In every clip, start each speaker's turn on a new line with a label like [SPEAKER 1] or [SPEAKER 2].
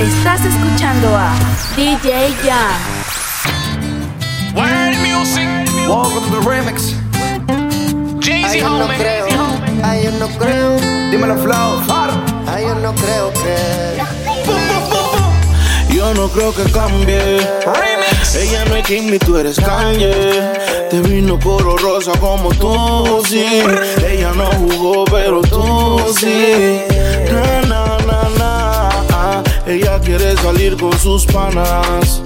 [SPEAKER 1] Estás escuchando a DJ Jam.
[SPEAKER 2] Word music.
[SPEAKER 3] Welcome to the remix.
[SPEAKER 2] Jay-Z
[SPEAKER 4] Ay, yo no
[SPEAKER 2] homie.
[SPEAKER 4] creo, ay, yo no creo,
[SPEAKER 3] Dímelo, Flow.
[SPEAKER 4] ay, yo no creo que.
[SPEAKER 5] Yo no creo que cambie.
[SPEAKER 2] Remix.
[SPEAKER 5] Ella no es Kim ni tú eres Kanye. Te vino coro rosa como tú, sí. Ella no jugó, pero tú sí. Ella quiere salir con sus panas.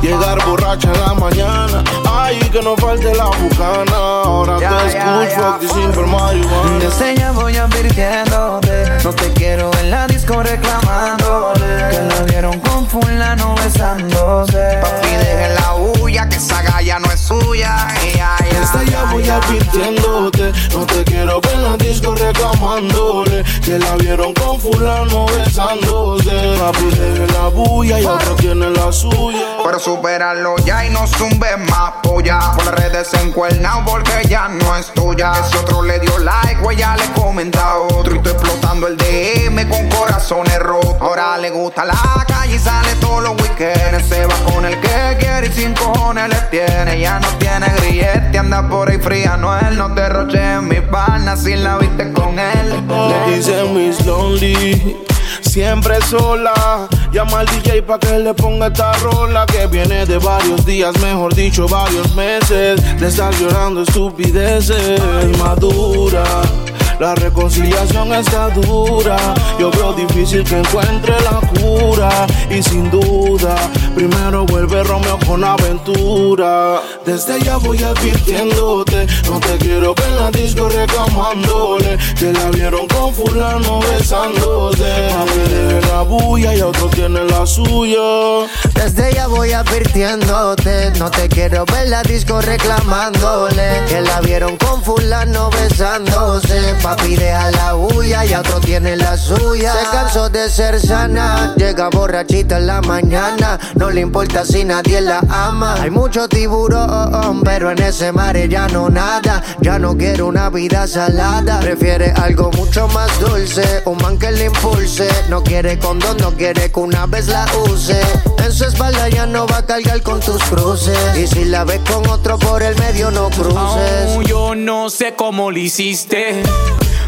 [SPEAKER 5] Llegar borracha en la mañana. Ay, que no falte la bucana. Ahora
[SPEAKER 3] Ya,
[SPEAKER 5] te
[SPEAKER 3] ya,
[SPEAKER 5] escucho
[SPEAKER 3] ya.
[SPEAKER 5] sin marihuana.
[SPEAKER 3] Desde ya voy advirtiéndote No te quiero en la disco reclamándole Que la vieron con fulano besándose
[SPEAKER 4] Papi, deje la que esa galla no es suya. Ella,
[SPEAKER 5] Desde ya voy advirtiéndote No te quiero ver en la disco reclamándole Que la vieron con fulano besándose Papi deje la bulla y otro tiene la suya
[SPEAKER 4] Pero superarlo ya y no zumbe más polla. Por las redes se encuerna porque ya no es tuya. Ese otro le dio like, güey, ya le comenta otro. Y estoy explotando el DM con corazones rotos. Ahora le gusta la calle y sale todos los weekends. Se va con el que quiere y sin cojones le tiene. Ya no tiene grillete, anda por ahí fría. No él, no te roche en mi pana si la viste con él.
[SPEAKER 5] Le dice Miss Lonely Siempre sola Llama al DJ pa' que le ponga esta rola Que viene de varios días, mejor dicho varios meses De estar llorando estupideces Madura la reconciliación está dura. Yo veo difícil que encuentre la cura. Y sin duda, primero vuelve Romeo con aventura. Desde ya voy advirtiéndote. No te quiero ver la disco reclamándole. Que la vieron con fulano besándose. A la bulla y otro tiene la suya.
[SPEAKER 4] Desde ya voy advirtiéndote, no te quiero ver la disco reclamándole. Que la vieron con fulano besándose. Papi deja la huya y otro tiene la suya. Se cansó de ser sana, llega borrachita en la mañana. No le importa si nadie la ama. Hay mucho tiburón, pero en ese mar ya no nada. Ya no quiere una vida salada. Prefiere algo mucho más dulce, un man que le impulse. No quiere condón, no quiere que una vez la use. En su espalda ya no va a cargar con tus cruces. Y si la ves con otro por el medio, no cruces.
[SPEAKER 2] Aún yo no sé cómo lo hiciste,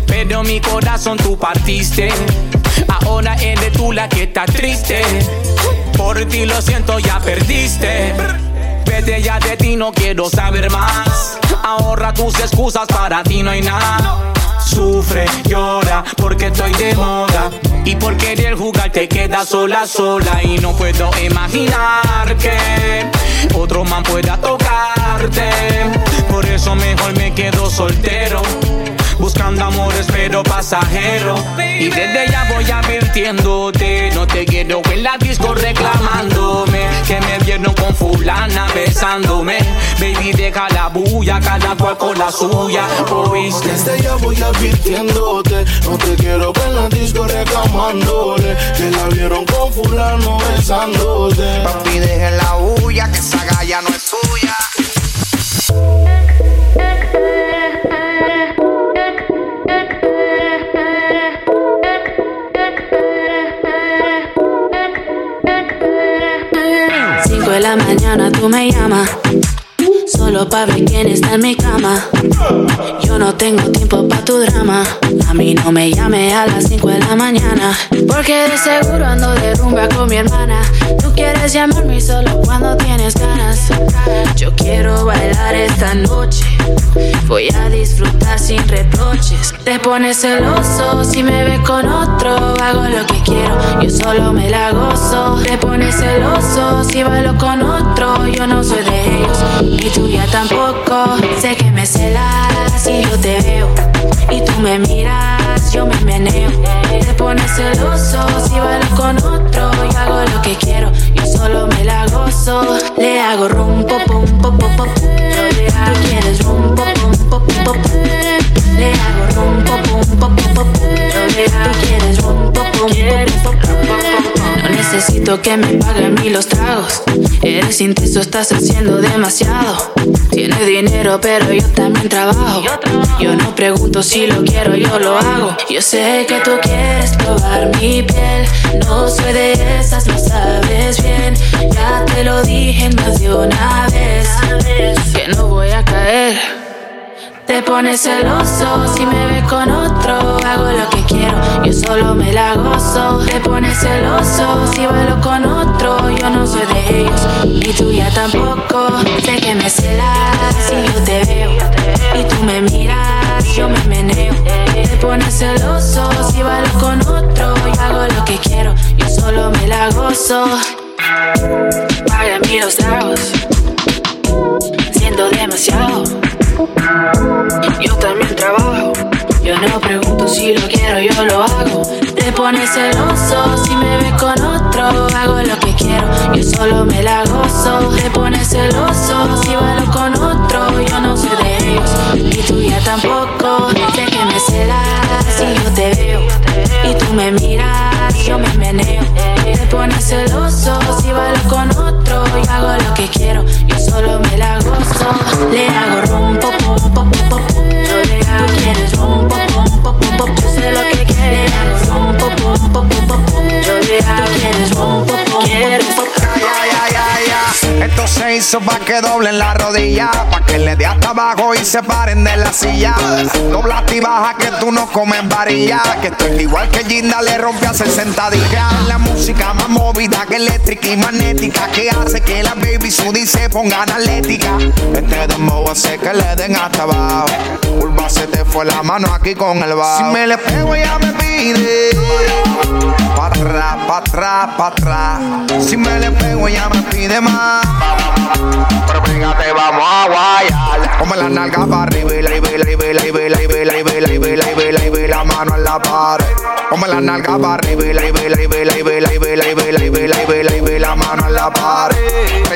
[SPEAKER 2] pero mi corazón tú partiste. Ahora eres tú la que está triste. Por ti lo siento, ya perdiste. Vete ya de ti, no quiero saber más. Ahorra tus excusas, para ti no hay nada. Sufre, llora, porque estoy de moda. Y por querer jugar te quedas sola, sola. Y no puedo imaginar que otro man pueda tocarte. Por eso mejor me quedo soltero. Buscando amores pero pasajero. Y desde ya voy advirtiéndote No te quiero en la disco reclamándome. Que me vieron con fulana besándome. Baby deja la bulla Cada cual con la suya. ¿Oíste?
[SPEAKER 5] Desde ya voy advirtiéndote No te quiero en la disco reclamándole. Que la vieron con fulano besándose.
[SPEAKER 4] Papi, deje la huya, que esa galla no es suya.
[SPEAKER 1] La mañana tú me llamas. Solo pa' ver quién está en mi cama. Yo no tengo tiempo pa' tu drama. A mí no me llame a las 5 de la mañana. Porque de seguro ando de rumba con mi hermana. Tú quieres llamarme solo cuando tienes ganas. Yo quiero bailar esta noche. Voy a disfrutar sin reproches. Te pones celoso si me ves con otro. Hago lo que quiero, yo solo me la gozo. Te pones celoso si bailo con otro. Yo no soy de ellos, tuya tampoco. Sé que me celas y yo te veo. Y tú me miras, yo me meneo. Te pones celoso si bailo con otro. Yo hago lo que quiero, yo solo me la gozo. Le hago rum, pop, pum, pop, pop, pop. Yo le hago, tú quieres rum, pop, pum, pop, pop. Le hago rum, pop, pum, pop, pop. Yo le hago, tú quieres rum, pop, pum, pop, pop. No necesito que me paguen ni los tragos. Eres intenso, estás haciendo demasiado. Pero yo también trabajo. Yo no pregunto si lo quiero, yo lo hago. Yo sé que tú quieres probar mi piel. No soy de esas, lo sabes bien. Ya te lo dije más de una vez. Que no voy a caer. Te pones celoso si me ves con otro. Hago lo que quiero, yo solo me la gozo. Te pones celoso si vuelo con otro. Yo no soy de ellos, ni tuya tampoco. Sé que me celas si yo te veo. Y tú me miras, yo me meneo. Te pones celoso si vuelo con otro. Yo hago lo que quiero, yo solo me la gozo. Para mí los tragos, siendo demasiado. Yo también trabajo. Yo no pregunto si lo quiero, yo lo hago. Te pones celoso si me ves con otro. Hago lo que quiero, yo solo me la gozo. Te pones celoso si bailo con otro. Yo no soy de ellos, y tú ya tampoco. Sé que me celas si yo te veo. Y tú me miras, yo me meneo. Te pones celoso si bailo con otro. Yo hago lo que quiero, yo solo me la gozo. Le hago rompo, pom, pom, pom. Yo le hago, quieres rompo, pom, pom, pom. Yo sé lo que quieres, rompo, pom, pom, pom. Yo le hago, quieres rompo, pom, pom.
[SPEAKER 6] Esto se hizo pa' que doblen la rodilla, pa' que le dé hasta abajo y se paren de la silla. Dobla y baja que tú no comes varilla, que estoy igual que Ginda le rompe a 60 días. La música más movida que eléctrica y magnética, que hace que la baby Sudi se ponga analética. Este dembow hace que le den hasta abajo. Urba se te fue la mano aquí con el bajo. Si me le pego ella me pide, pa' atrás, pa' atrás, pa' atrás. Si me le pego ella me pide más. Pero fíjate, vamos a guayar. Como la nalga para arriba y vela y vela y vela y vela y vela y vela y vela y vela mano en la par. Como la nalga para arriba y vela y vela y vela y vela y vela y vela y vela y vela mano en la par.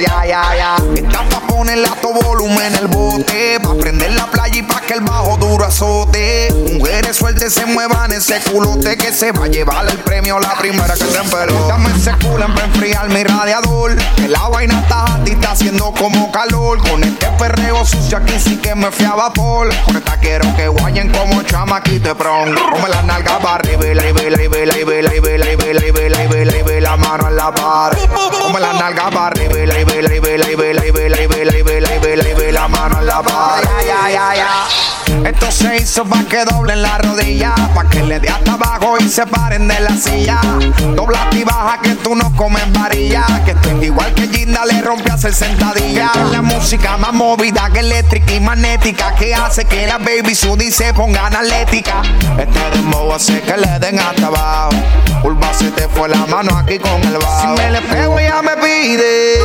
[SPEAKER 6] Ya, ya, ya. Estás pa' ponerle a tu volumen el bote. Pa' prender la playa y pa' que el bajo duro azote. Mujeres sueltas se muevan ese culote que se va a llevar el premio la primera que se empeló. Dame ese culo para enfriar mi radiador. Que la vaina está a está haciendo como calor. Con este perreo sucio aquí sí que me fui a vapor. Con esta quiero que guayen como chamaquito pron. Come la nalga para arriba y vela y vela y vela y vela y vela y vela y vela y vela amarra la par. Come la nalga para arriba y la vela y vela y vela y vela y vela y vela y vela y vela amarra la par. Ya, ya, ya. Esto se hizo pa' que doblen la rodilla, pa' que le dé hasta abajo y se paren de la silla. Dobla y baja que tú no comes varilla, que estoy igual que Ginda le rompe a 60 días. La música más movida que eléctrica y magnética, que hace que la baby Sudi se ponga analética. Este dembow hace que le den hasta abajo. Urba se te fue la mano aquí con el bajo. Si me le pego ella me pide,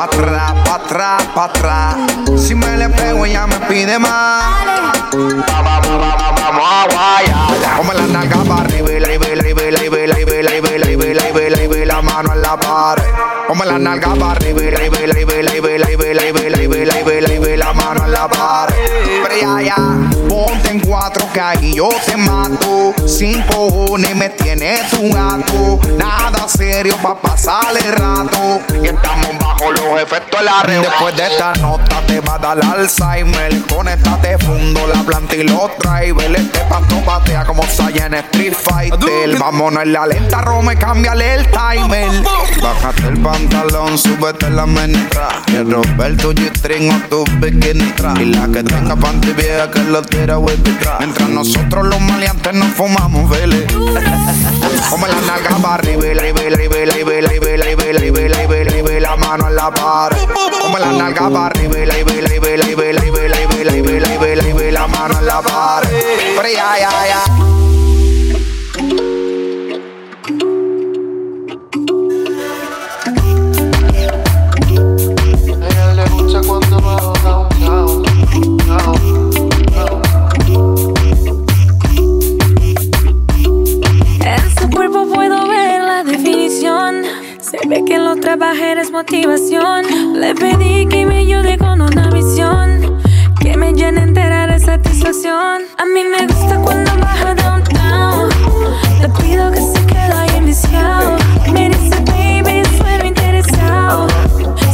[SPEAKER 6] pa' atrás, pa' atrás, pa' atrás. Si me le pego, ella me pide más. Vamos, vamos, vamos a guayar. Como la nalga para arriba y la vela, y vela, y vela, y vela, y vela, y vela, y vela, la mano en la pared. Como la nalga para arriba y vela, y vela, y vela, y vela, y vela, y vela, y vela, y vela, mano en la pared. Pero ya, ya, ponte en cuadro que ahí yo te mato. Sin cojones me tienes tu gato. Nada serio pa' pasar el rato. Y estamos bajo los efectos de la red. Después de esta nota te va a dar Alzheimer. Conéctate, fundo la planta y los drivers. Este pasto patea como Saiyan Street Fighter. Vámonos en la lenta, Rome, cámbiale el timer. Bájate el pantalón, súbete la menestra. Quiero ver tu G-string o tu bikini. Y la que tenga panty vieja que lo tira whippy Mientras nosotros los maleantes nos fumamos, vele. Como la nalga para arriba, y la y la y la y la y la y la y la y la y la mano en la pared. Como la nalga para arriba, y la y la y la y la y la y la y la y la y la y la mano en la pared. Pero ya, ya, ya.
[SPEAKER 7] Ve que lo trabajé es motivación. Le pedí que me ayude con una visión. Que me llene entera de satisfacción. A mí me gusta cuando baja downtown. Le pido que se quede ahí enviciado. Me dice, baby, suena interesado.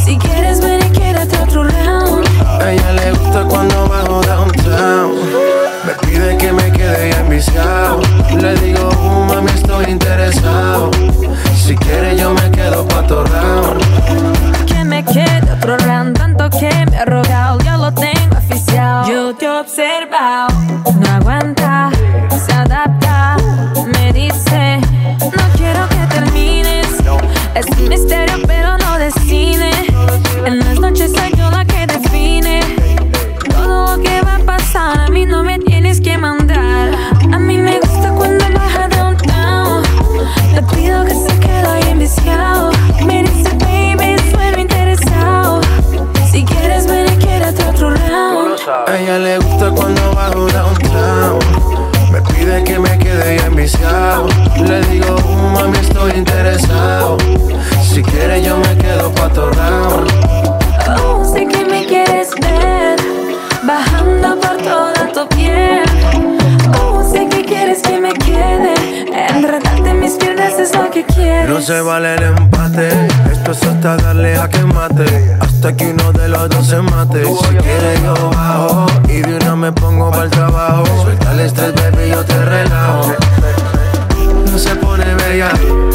[SPEAKER 7] Si quieres, ven y quédate otro round.
[SPEAKER 8] A ella le gusta cuando bajo downtown. Me pide que me quede enviciado. Le digo, oh, mami, estoy interesado. Si quieres, yo me
[SPEAKER 9] que me quede otro round, tanto que me ha rogado, ya lo tengo oficial. Yo te
[SPEAKER 8] he observado. Se vale el empate. Esto es hasta darle a que mate. Hasta que uno de los dos se mate. Si quieres, yo bajo. Y de una me pongo para el trabajo. Suelta el estrés, baby, yo te relajo. No se pone bella,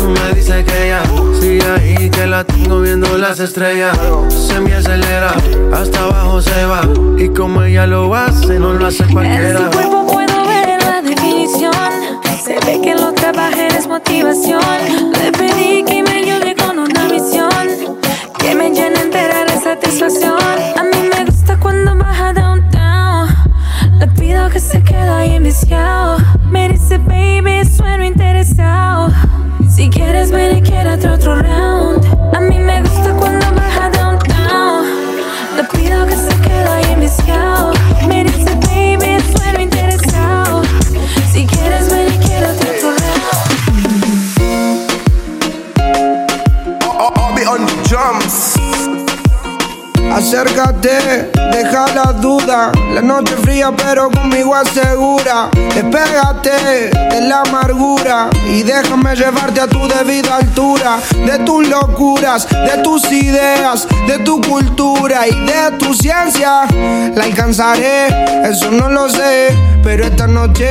[SPEAKER 8] me dice que ella sigue ahí, que la tengo viendo las estrellas. Se me acelera, hasta abajo se va. Y como ella lo hace, no lo hace cualquiera.
[SPEAKER 10] Pero conmigo asegura. Despégate de la amargura y déjame llevarte a tu debida altura. De tus locuras, de tus ideas, de tu cultura y de tu ciencia. La alcanzaré, eso no lo sé. Pero esta noche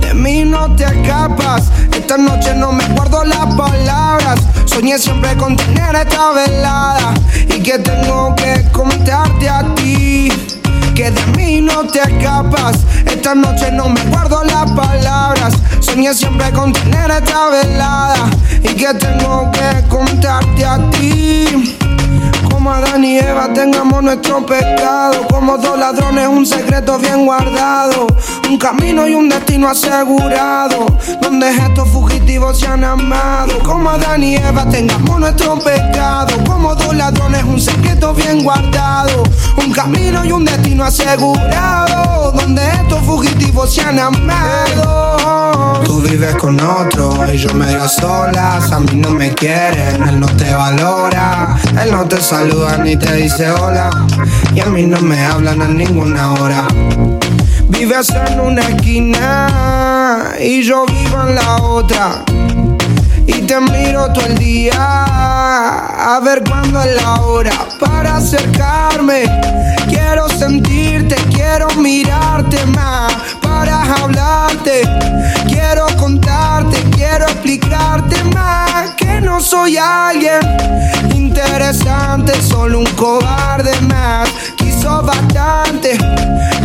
[SPEAKER 10] de mí no te escapas. Esta noche no me guardo las palabras. Soñé siempre con tener esta velada y que tengo que contarte a ti. Que de mí no te escapas. Esta noche no me guardo las palabras. Soñé siempre con tener esta velada y que tengo que contarte a ti. Como Adán y Eva tengamos nuestro pecado. Como dos ladrones, un secreto bien guardado. Un camino y un destino asegurado. Donde estos fugitivos se han amado. Como Adán y Eva tengamos nuestro pecado. Como dos ladrones, un secreto bien guardado. Un camino y un destino asegurado. Donde estos fugitivos se han amado. Tú vives con otro y yo medio solas. A mí no me quieren, él no te valora. Él no te saluda ni te dice hola. Y a mí no me hablan a ninguna hora. Vives en una esquina y yo vivo en la otra. Y te miro todo el día a ver cuándo es la hora para acercarme. Quiero sentirte, quiero mirarte más para hablarte. Quiero contarte, quiero explicarte más que no soy alguien interesante, solo un cobarde más. Quiso bastante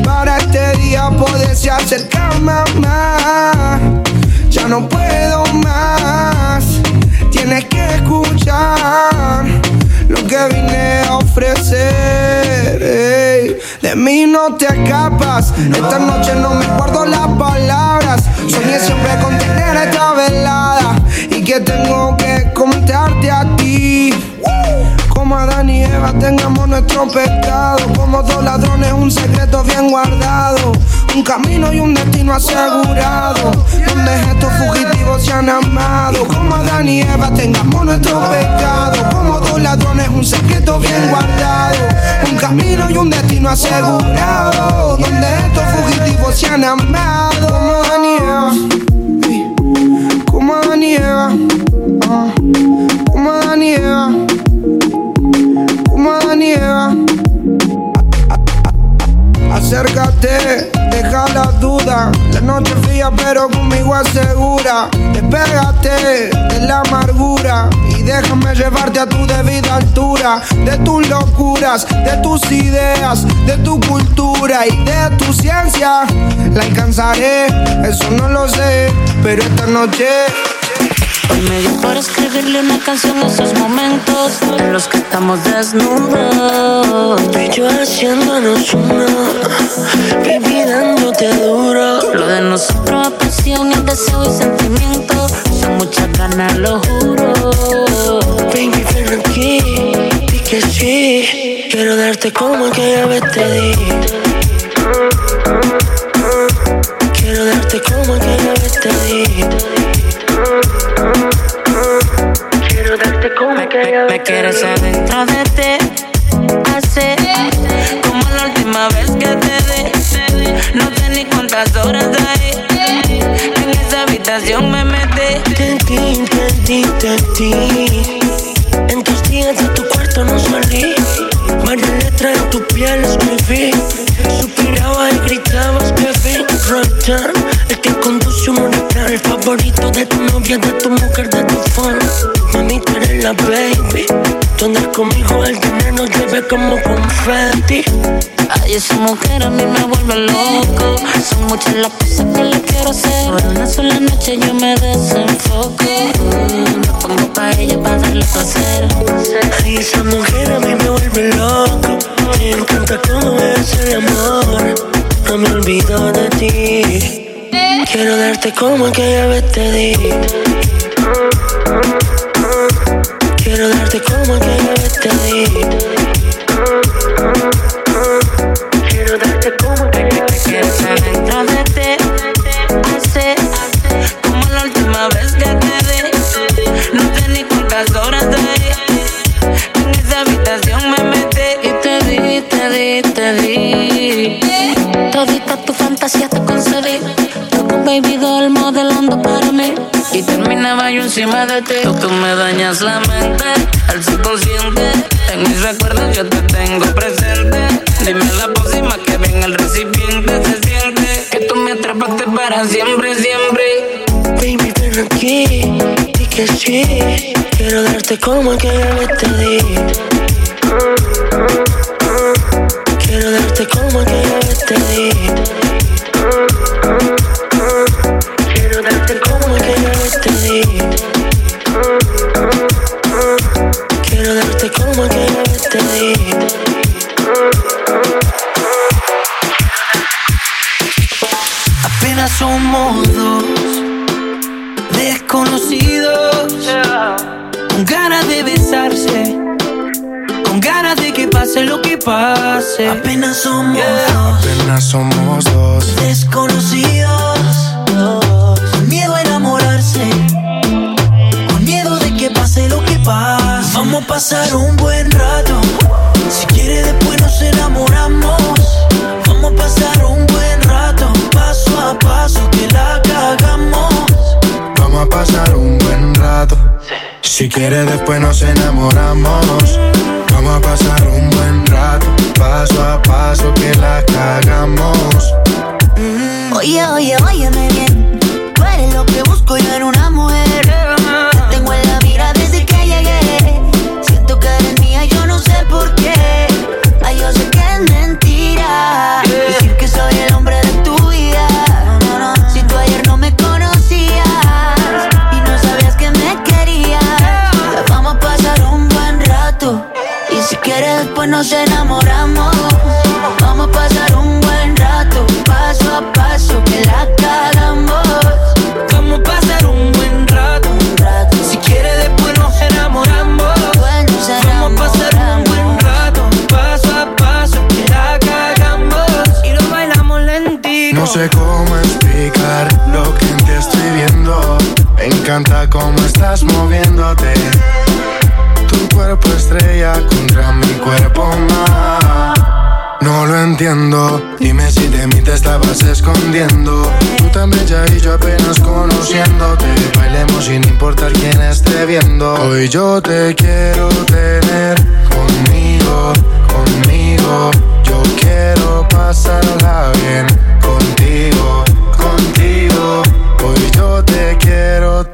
[SPEAKER 10] para este día poderse acercar más. Ya no puedo más. Tienes que escuchar lo que vine a ofrecer. De mí no te escapas. Esta noche no me guardo las palabras. Soñé siempre con tener esta velada y que tengo que contarte a ti. Como Adán y Eva tengamos nuestro pecado. Como dos ladrones, un secreto bien guardado. Un camino y un destino asegurado. Donde estos fugitivos se han amado. Como Adán y Eva tengamos nuestro pecado. Como dos ladrones, un secreto bien guardado. Un camino y un destino asegurado. Donde estos fugitivos se han amado. Como Adán y Eva. Como Adán y Eva. Ah. Como Adán y Eva Eva. Acércate, deja la duda. La noche fría, pero conmigo asegura. Despégate de la amargura y déjame llevarte a tu debida altura. De tus locuras, de tus ideas, de tu cultura y de tu ciencia. La alcanzaré, eso no lo sé, pero esta noche.
[SPEAKER 11] Hoy me dio por escribirle una canción a esos momentos en los que estamos desnudos.
[SPEAKER 12] Y yo haciéndonos una, baby dándote duro.
[SPEAKER 11] Lo de nosotros es pasión, y sentimiento. Son muchas ganas, lo juro.
[SPEAKER 12] Baby, ven aquí, di que sí. Quiero darte como aquella vez te di. Quiero darte como aquella vez te di. Como aquella vez
[SPEAKER 11] Me quieres adentro de ti, hace como la última vez que te di. No sé ni cuántas horas ahí. En esa habitación me metí.
[SPEAKER 12] Te di. En tus días de tu cuarto no salí. Varias letras en tu piel escribí. Suspirabas y gritabas que vi. Roger, el que conduce un huracán. El favorito de tu novia, de tu mujer, de tu fan. La baby. Tú andas conmigo, el dinero nos lleve como confetti.
[SPEAKER 11] Ay, esa mujer a mí me vuelve loco. Son muchas las cosas que le quiero hacer. Por una sola noche yo me desenfoco. Me pongo pa' ella para darle placer.
[SPEAKER 12] Ay, esa mujer a mí me vuelve loco. Me encanta cómo es el amor. No me olvido de ti. Quiero darte como aquella vez te di. Quiero darte como aquella vez te di.
[SPEAKER 11] Encima de ti. Tú, tú me dañas la mente, al subconsciente. En mis recuerdos yo te tengo presente. Dime la próxima que venga el recipiente. Se siente que tú me atrapaste para siempre, siempre.
[SPEAKER 12] Baby, ven aquí, di que sí. Quiero darte como aquella vez te di. Quiero darte como aquella vez te di.
[SPEAKER 13] Somos dos Apenas somos dos. desconocidos con miedo a enamorarse, con miedo de que pase lo que pase. Vamos a pasar un buen rato. Si quiere después nos enamoramos. Vamos a pasar un buen rato, paso a paso que la cagamos.
[SPEAKER 3] Vamos a pasar un buen rato. Si quieres después nos enamoramos. Vamos a pasar un buen rato. Paso a paso que la cagamos.
[SPEAKER 13] Oye, oye, óyeme bien. Tú eres lo que busco yo en una mujer. Te tengo en la mira desde que llegué. Siento que eres mía, yo no sé por qué. Ay, yo sé que es mentira. Decir que soy el hombre de tu vida. Si tú ayer no me conocías y no sabías que me querías, vamos a pasar un buen rato. Y si quieres, después nos enamoramos.
[SPEAKER 3] Sé cómo explicar lo que en ti estoy viendo. Me encanta cómo estás moviéndote. Tu cuerpo estrella contra mi cuerpo más. No lo entiendo. Dime si de mí te estabas escondiendo. Tú tan bella y yo apenas conociéndote. Bailemos sin importar quién esté viendo. Hoy yo te quiero tener conmigo, conmigo. Yo quiero pasarla bien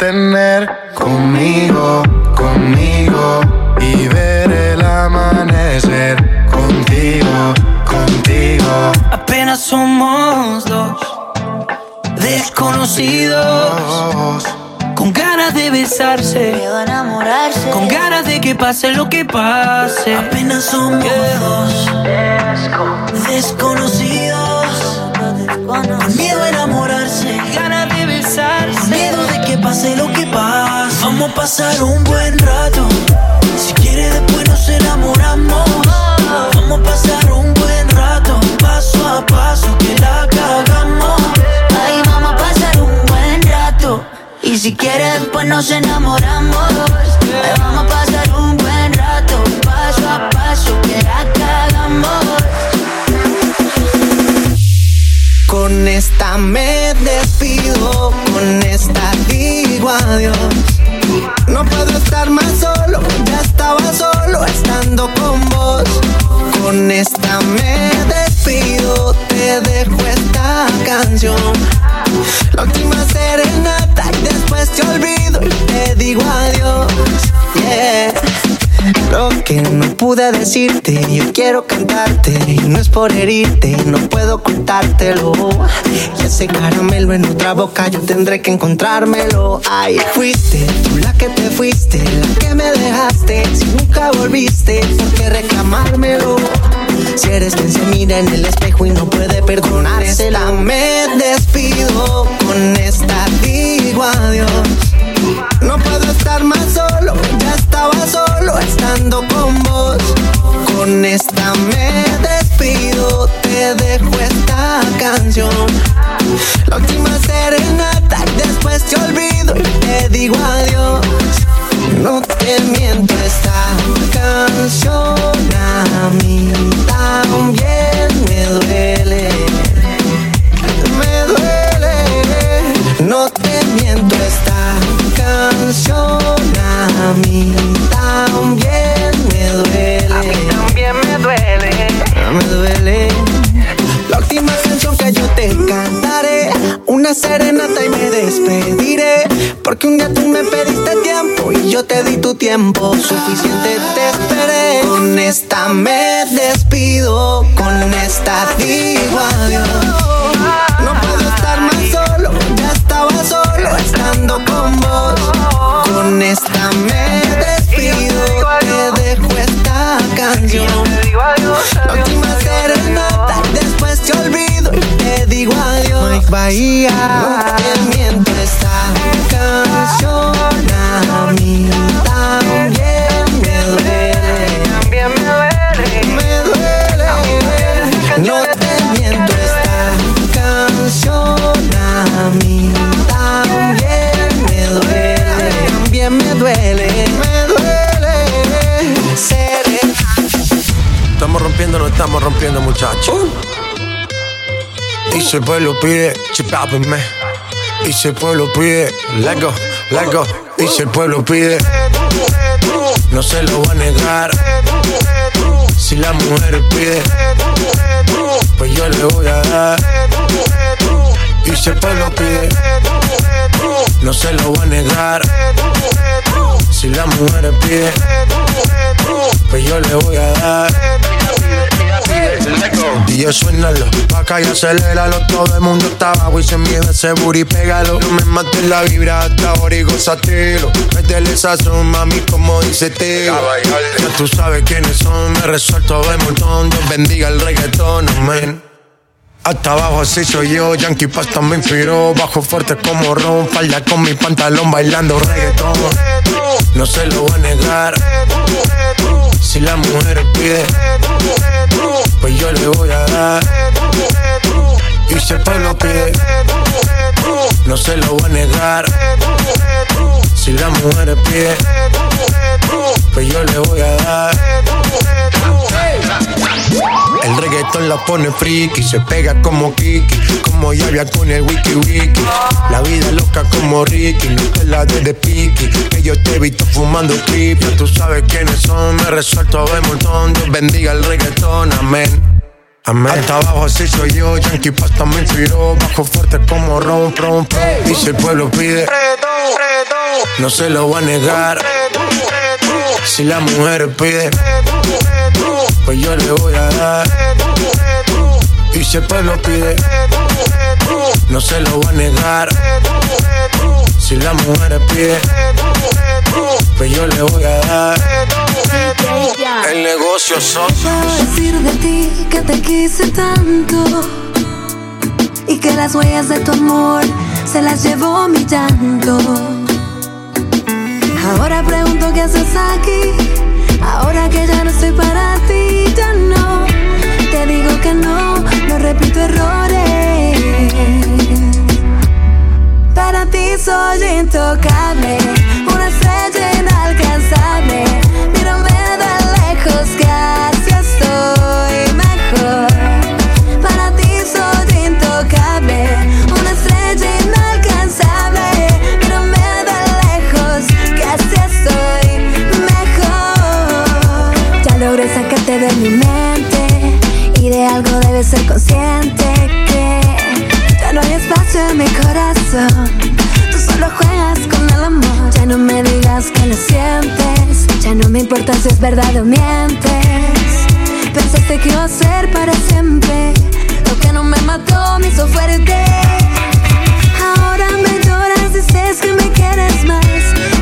[SPEAKER 3] tener conmigo, conmigo. Y ver el amanecer contigo, contigo.
[SPEAKER 13] Apenas somos dos desconocidos con ganas de besarse,
[SPEAKER 11] enamorarse.
[SPEAKER 13] con ganas de que pase lo que pase. Apenas somos dos desconocidos con miedo a enamorarse, Vamos a pasar un buen rato. Si quiere después nos enamoramos. Vamos a pasar un buen rato, paso a paso que la cagamos.
[SPEAKER 11] Ay, vamos a pasar
[SPEAKER 13] nos enamoramos. vamos a pasar un buen rato, paso a paso, que la cagamos.
[SPEAKER 14] Con esta me despido, con esta No puedo estar más solo, ya estaba solo estando con vos. Con esta me despido, te dejo esta canción. La última serenata y después te olvido y te digo adiós. Lo que no pude decirte, yo quiero cantarte. Y no es por herirte, no puedo ocultártelo. Y ese caramelo en otra boca, yo tendré que encontrármelo. Ay, fuiste tú la que te fuiste, la que me dejaste. Si nunca volviste, ¿por qué reclamármelo? Si eres quien se mira en el espejo y no puede perdonársela, me despido. Con esta digo adiós. No puedo estar más solo, estaba solo estando con vos. Con esta me despido, te dejo esta canción. La última serenata después te olvido y te digo adiós. No te miento esta canción a mí también me duele. Me duele. No te miento esta canción a mí también me duele. A mí también me duele. Me duele. La última canción que yo te cantaré, una serenata y me despediré. Porque un día tú me pediste tiempo y yo te di tu tiempo. Suficiente te esperé. Con esta me despido, con esta digo adiós. Bahía, no te miento esta canción a mí también me duele. También me duele. Me duele. No te miento esta canción a mí también me duele. También me duele. Me duele. Serena.
[SPEAKER 3] Estamos rompiendo, no estamos rompiendo, muchachos. Y si el pueblo pide, chipápenme. Y si el pueblo pide, let go, let go. Y si el pueblo pide, no se lo va a negar. Si la mujer pide, pues yo le voy a dar. Y si el pueblo pide, no se lo va a negar. Si la mujer pide, pues yo le voy a dar. Y yo suénalo, pa' acá y aceléralo. Todo el mundo está abajo y se miedo ese booty, pégalo. No me mates la vibra hasta ahora y gozatelo Métele sazón, mami, como dice Teo. Ya tú sabes quiénes son, me resuelto de montón. Dios bendiga el reggaetón, amén hasta abajo así soy yo, Yankee Pasta me inspiró Bajo fuerte como Ron, falda con mi pantalón bailando reggaetón. No se lo voy a negar. Si la mujer pide Pues yo le voy a dar. Y si el pueblo pide No se lo voy a negar. Si la mujer pide Pues yo le voy a dar el reggaetón la pone friki, se pega como Kiki, como Yavia con el wiki wiki. La vida loca como Ricky, te la de de piqui, que yo te he visto fumando. Ya tú sabes quiénes son, me resuelto de montón. Dios bendiga el reggaetón, amén. Amén. Hasta abajo así soy yo, Yankee Pasta me inspiró Bajo fuerte como ron, ron, ron Y si el pueblo pide, no se lo va a negar Si la mujer pide, pues yo le voy a dar. Y si el pueblo pide, no se lo va a negar. Si la mujer pide, pues yo le voy a dar. El negocio son
[SPEAKER 7] decir de ti que te quise tanto y que las huellas de tu amor se las llevó mi llanto. Ahora pregunto qué haces aquí, Ahora que ya no soy para ti, ya no. Te digo que no, no repito errores. Para ti soy intocable, una estrella inalcanzable. Que lo sientes. Ya no me importa si es verdad o mientes. Pensaste que iba a ser para siempre. Lo que no me mató me hizo fuerte. Ahora me lloras, dices que me quieres más.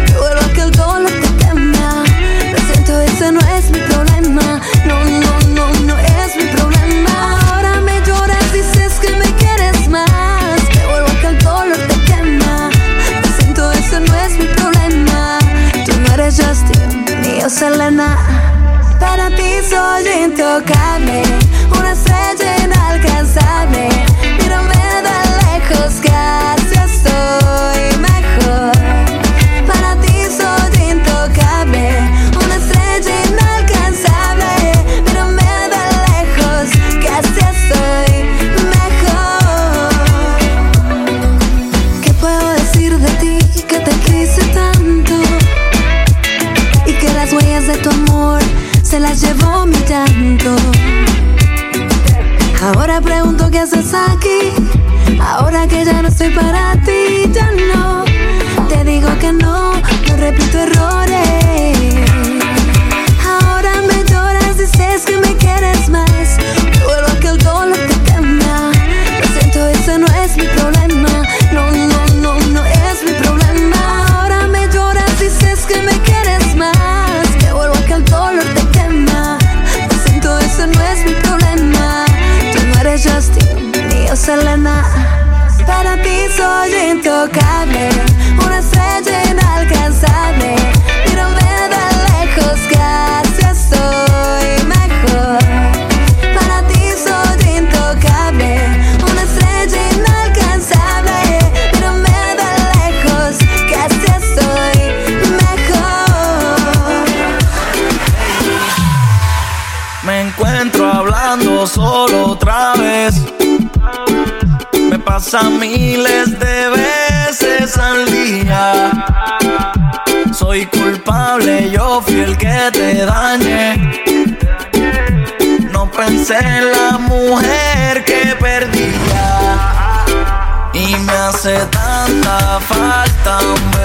[SPEAKER 7] Que vuelvo a que el dolor te quema. Lo siento, ese no es mi problema. No, no, no, no yo Selena. Para ti soy intocable, una estrella inalcanzable. Mírame de lejos así estoy aquí. Ahora que ya no estoy para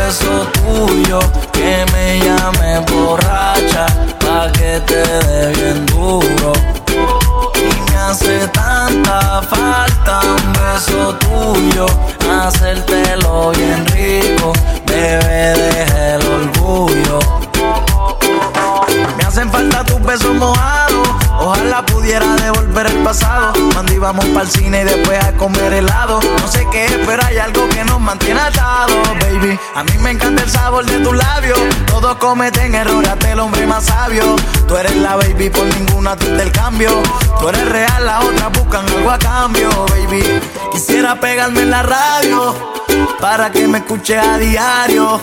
[SPEAKER 15] beso tuyo que me llame borracha pa' que te dé bien duro. Y me hace tanta falta un beso tuyo, hacértelo bien rico, pudiera devolver el pasado. Cuando íbamos para el cine y después a comer helado. No sé qué es, pero hay algo que nos mantiene atados, baby. A mí me encanta el sabor de tus labios. Todos cometen errores, hasta el hombre más sabio. Tú eres la baby, por ninguna tú del cambio. Tú eres real, las otras buscan algo a cambio, baby. Quisiera pegarme en la radio para que me escuche a diario.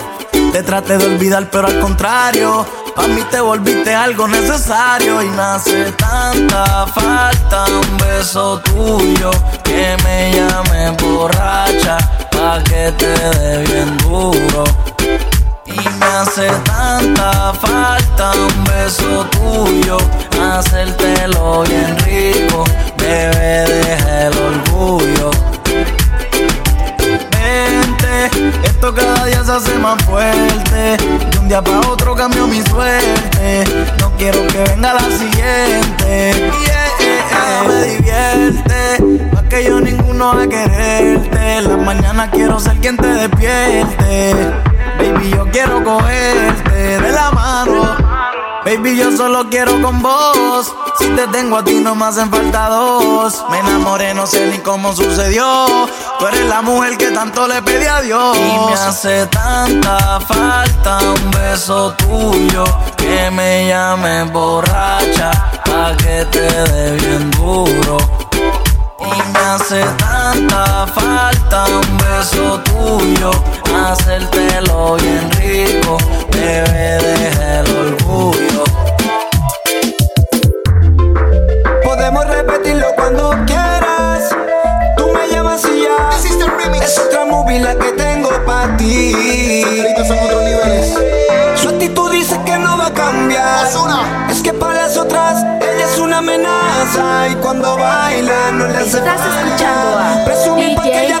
[SPEAKER 15] Te traté de olvidar, pero al contrario. Pa' mí te volviste algo necesario y me hace tanta falta un beso tuyo que me llame borracha pa' que te dé bien duro. Y me hace tanta falta un beso tuyo, hacértelo bien rico, bebé deja el orgullo. Esto cada día se hace más fuerte. De un día para otro cambio mi suerte. No quiero que venga la siguiente. Yeah, yeah. Me divierte, más que yo ninguno a quererte. La mañana quiero ser quien te despierte. Baby, yo quiero cogerte de la mano. Baby, yo solo quiero con vos. Si te tengo a ti, no me hacen falta dos. Me enamoré, no sé ni cómo sucedió. Tú eres la mujer que tanto le pedí a Dios. Y me hace tanta falta un beso tuyo. Que me llame borracha. Pa' que te dé bien duro. Y me hace tanta falta un beso tuyo, hacértelo bien rico, bebé deja el orgullo.
[SPEAKER 16] Podemos repetirlo cuando Es otra movie la que tengo para ti. Son otros. Su actitud dice que no va a cambiar. Es que para las otras ella es una amenaza
[SPEAKER 14] y cuando baila no le hace
[SPEAKER 7] falta.
[SPEAKER 14] Presumir
[SPEAKER 17] DJ porque ella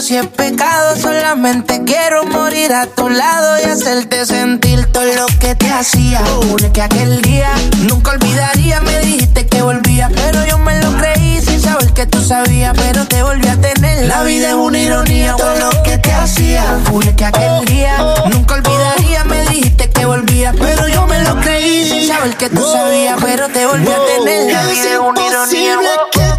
[SPEAKER 17] si es pecado, solamente quiero morir a tu lado y hacerte sentir todo lo que te hacía. Jure que aquel día nunca olvidaría, me dijiste que volvía, pero yo me lo creí sin saber que tú sabías, pero te volví a tener. La vida es una ironía, todo lo que te hacía. Jure que aquel día nunca olvidaría, me dijiste que volvía, pero yo me lo creí sin saber que tú sabías, pero te volví a tener. La vida es una ironía.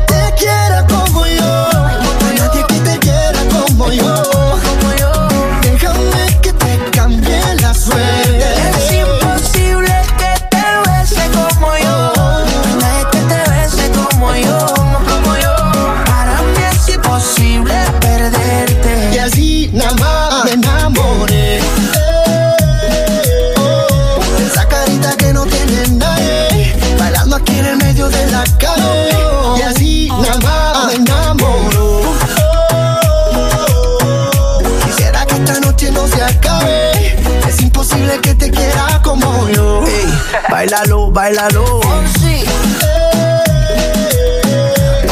[SPEAKER 18] bailalo, bailalo.
[SPEAKER 17] Sí.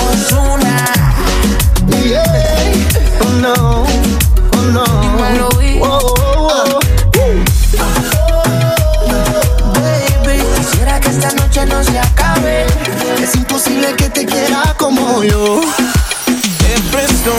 [SPEAKER 17] Osuna.
[SPEAKER 18] Yeah. Oh no, oh no.
[SPEAKER 17] Dímelo,
[SPEAKER 18] oh, oh, oh.
[SPEAKER 17] Baby, quisiera que esta noche no se acabe.
[SPEAKER 18] Es imposible que te quiera como
[SPEAKER 19] yo. Te presto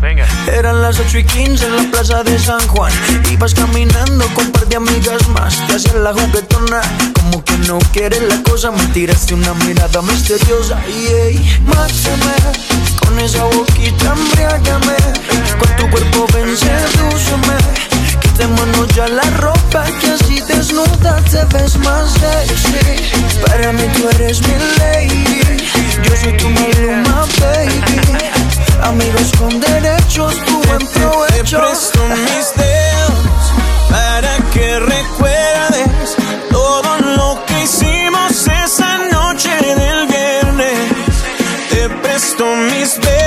[SPEAKER 19] Venga. Eran las 8 y 15 en la plaza de San Juan. Ibas caminando con un par de amigas más. Te la juguetona. Como que no quieres la cosa, me tiraste una mirada misteriosa. Y ey, mátame. Con esa boquita embriágame. Con tu cuerpo ven, sedúceme. Quitémonos ya la ropa que así desnuda te ves más sexy. Para mí tú eres mi lady. Yo soy tu maluma, baby. Amigos con derechos, tú buen provecho.
[SPEAKER 20] Te presto mis dedos para que recuerdes todo lo que hicimos esa noche del viernes. Te presto mis
[SPEAKER 14] dedos.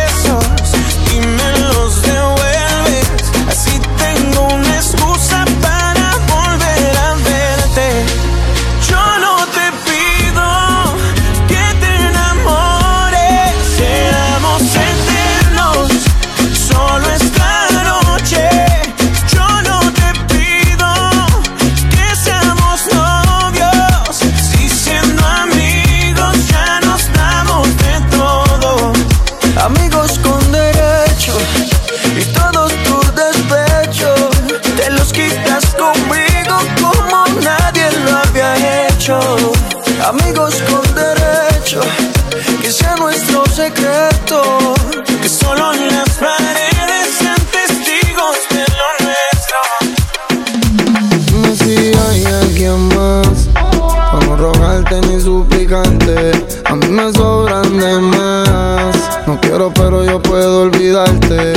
[SPEAKER 14] negro, pero yo puedo olvidarte.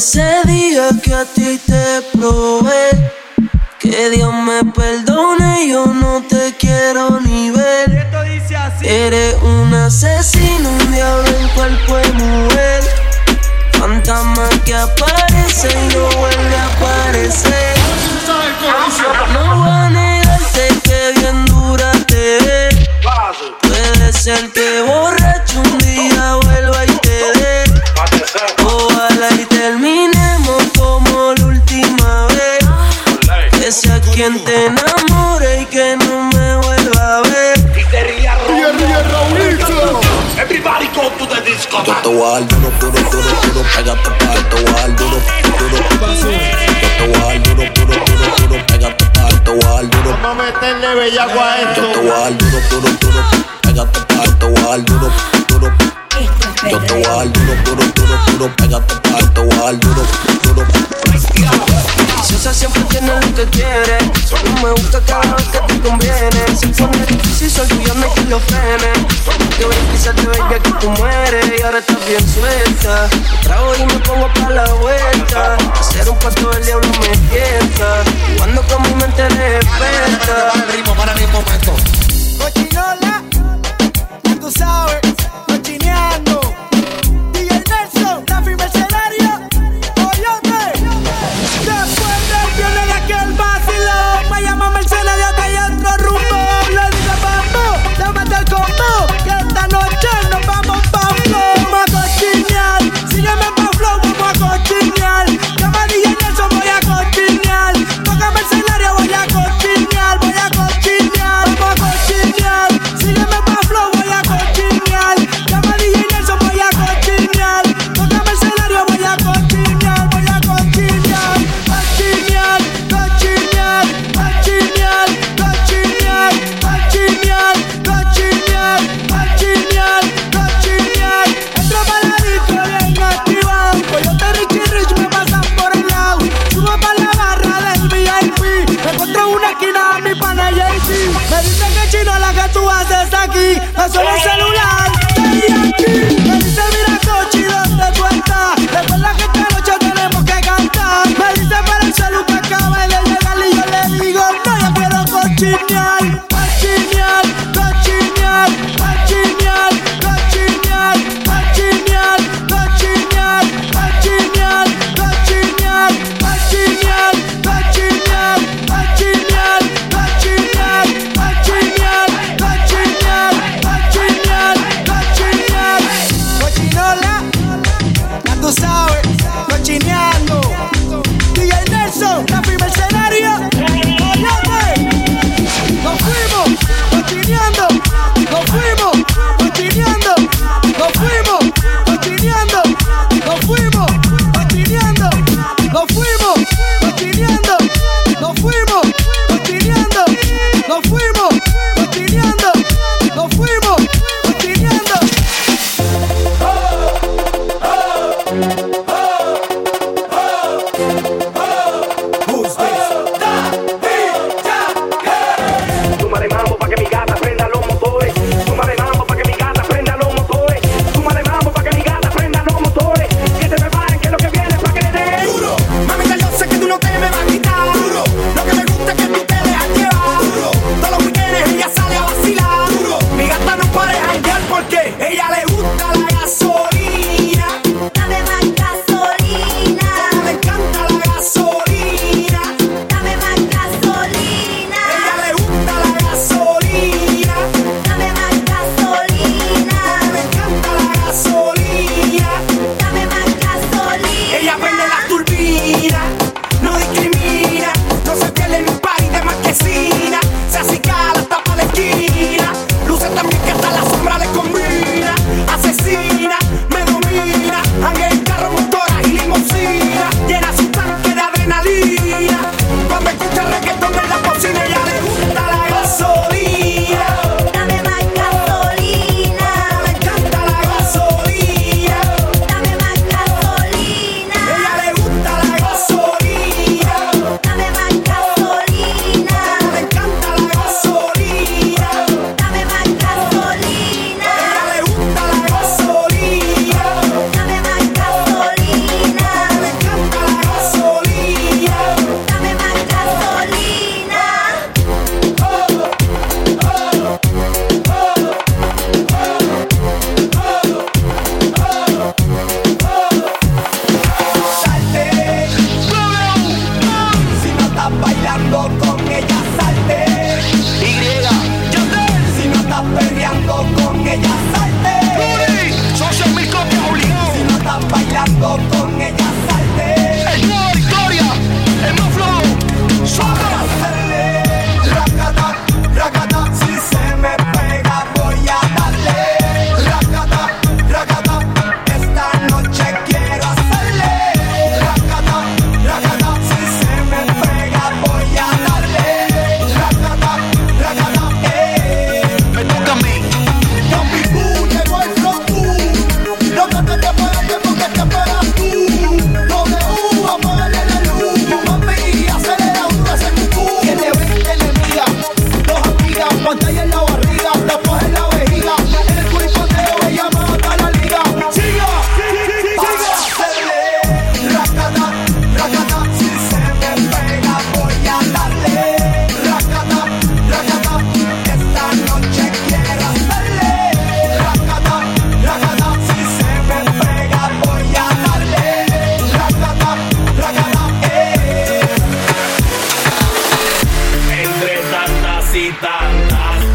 [SPEAKER 20] ese día que a ti te probé. Que Dios me perdone, yo no te quiero ni ver. Eres un asesino, un diablo en cuerpo de mujer. Fantasma que aparece y no vuelve a aparecer. No voy a negarte que bien dura te ves. Puede ser que borracho un día
[SPEAKER 21] Yo te voy a dar duro, duro, duro, duro, pégate pa' Yo te voy a dar duro, duro, Yo te voy a dar duro, duro, duro, duro, pégate pa' Yo te voy a dar duro.
[SPEAKER 5] Vamos a meterle bellaco a esto.
[SPEAKER 21] Yo te voy a dar duro, duro, duro, pégate pa' Yo te voy a dar duro, duro. Yo te voy a dar duro, duro, duro, duro, pégate pa' Yo te voy a dar duro, duro.
[SPEAKER 20] Deliciosa siempre tiene lo que quiere. Solo me gusta cada vez que te conviene. Se pone difícil, soy tuyo, no hay que lo frene. Que voy a pisarte, baby, que tú mueres. Y ahora estás bien suelta. Trago y me pongo pa' la vuelta. Hacer un paso del diablo me tienta. Cuando con mi mente despierta.
[SPEAKER 6] ritmo, para el momento.
[SPEAKER 10] Cochinola, ya tú sabes, cochineando.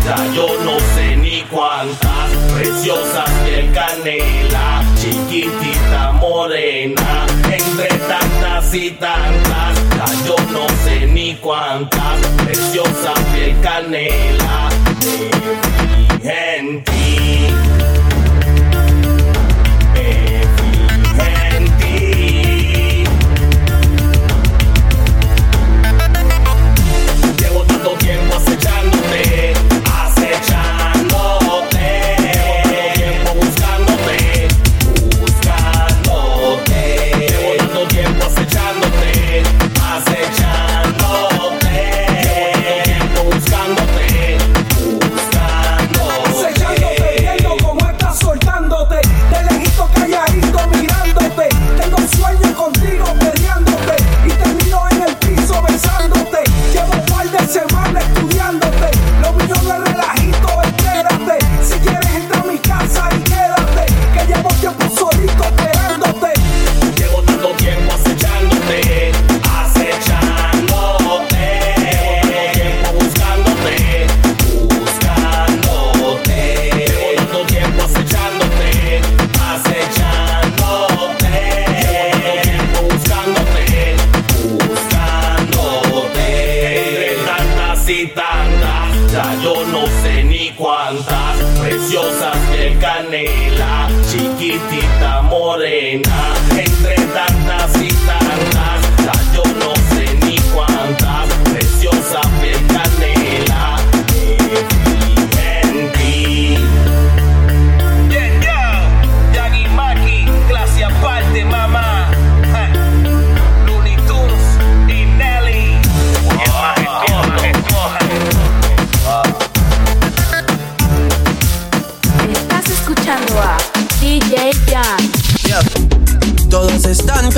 [SPEAKER 22] Ya yo no sé ni cuántas preciosas piel canela, chiquitita morena, entre tantas y tantas. Ya yo no sé ni cuántas preciosas piel canela.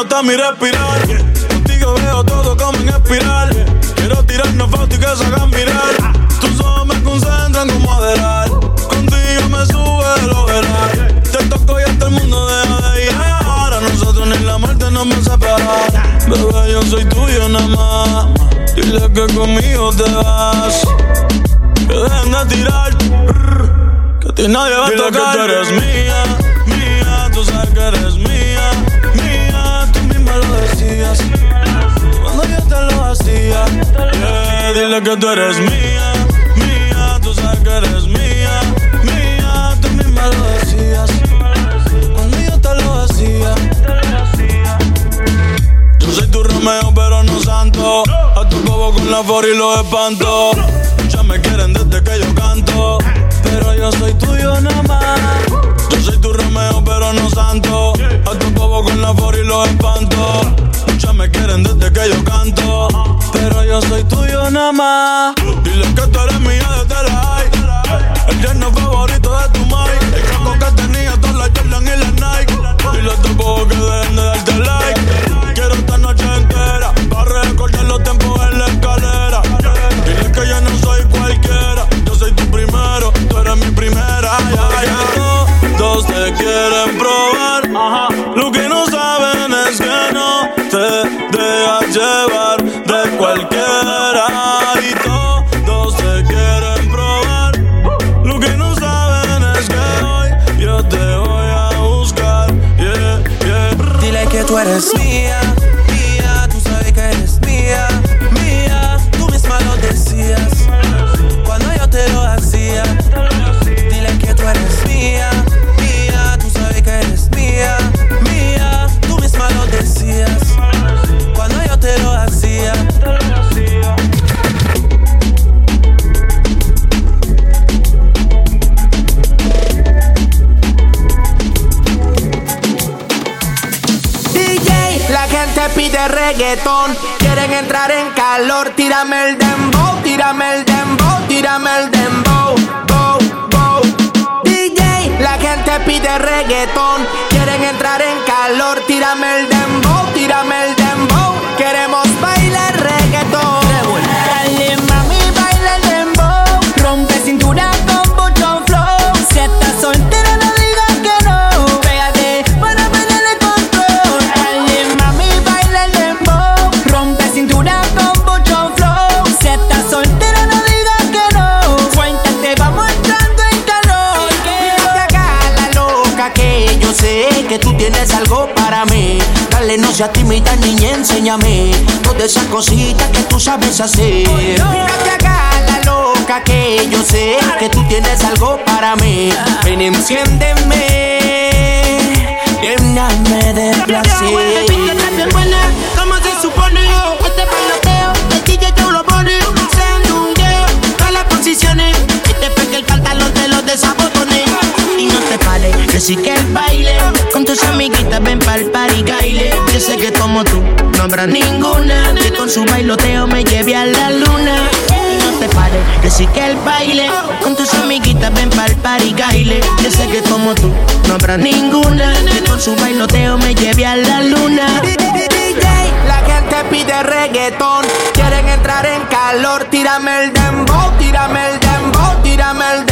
[SPEAKER 23] mío, hasta mi respirar. Contigo veo todo como en espiral. Quiero tirarnos fotos y que se hagan mirar. Tus ojos me concentran como adelar. Contigo me sube lo veral. Te toco y hasta el mundo deja de ir. Ahora nosotros ni la muerte nos va a separar. Bebé, yo soy tuyo nada más. Dile que conmigo te vas. Que dejen de tirar. Que a ti nadie va a
[SPEAKER 19] Dile
[SPEAKER 23] tocar.
[SPEAKER 19] que tú eres
[SPEAKER 23] mía, mía, tú sabes que eres mía, Cuando yo te lo hacía, yeah, dile que tú eres mía, mía, tú sabes que eres mía, mía, tú misma lo decías. Cuando yo te lo hacía. Yo soy tu Romeo, pero no santo. A tu bobo con la for y los espanto. Ya me quieren desde que yo canto. Pero yo soy tuyo nada más. Yo soy tu Romeo, pero no santo. A tu bobo con la for y los espanto. Me quieren desde que yo canto. Pero yo soy tuyo nada más. Dile que tú eres mía desde la high. El yerno favorito de tu Mike. El caco que tenía todas las Jordan y las Nike. A tu bobo que dejen de Quieren
[SPEAKER 24] entrar en calor, tírame el dembow, tírame el dembow, tírame el dembow. Bow, bow. DJ, la gente pide reggaetón. Quieren entrar en calor, tírame el dembow. seas tímida, niña, enséñame todas esas cositas que tú sabes hacer. Nunca te hagas la loca que yo sé que tú tienes algo para mí. Ven, enciéndeme, lléname de placer.
[SPEAKER 25] te pare. Así que el baile, con tus amiguitas ven pa'l party, gaile. Yo sé que como tú no habrá ninguna que con su bailoteo me lleve a la luna. No te pares, que sí que el baile con tus amiguitas ven pa'l party, gaile. Yo sé que como tú no habrá ninguna que con su bailoteo me lleve a la luna.
[SPEAKER 24] La gente pide reggaetón, quieren entrar en calor, tírame el dembow, tírame el dembow, tírame el dembow.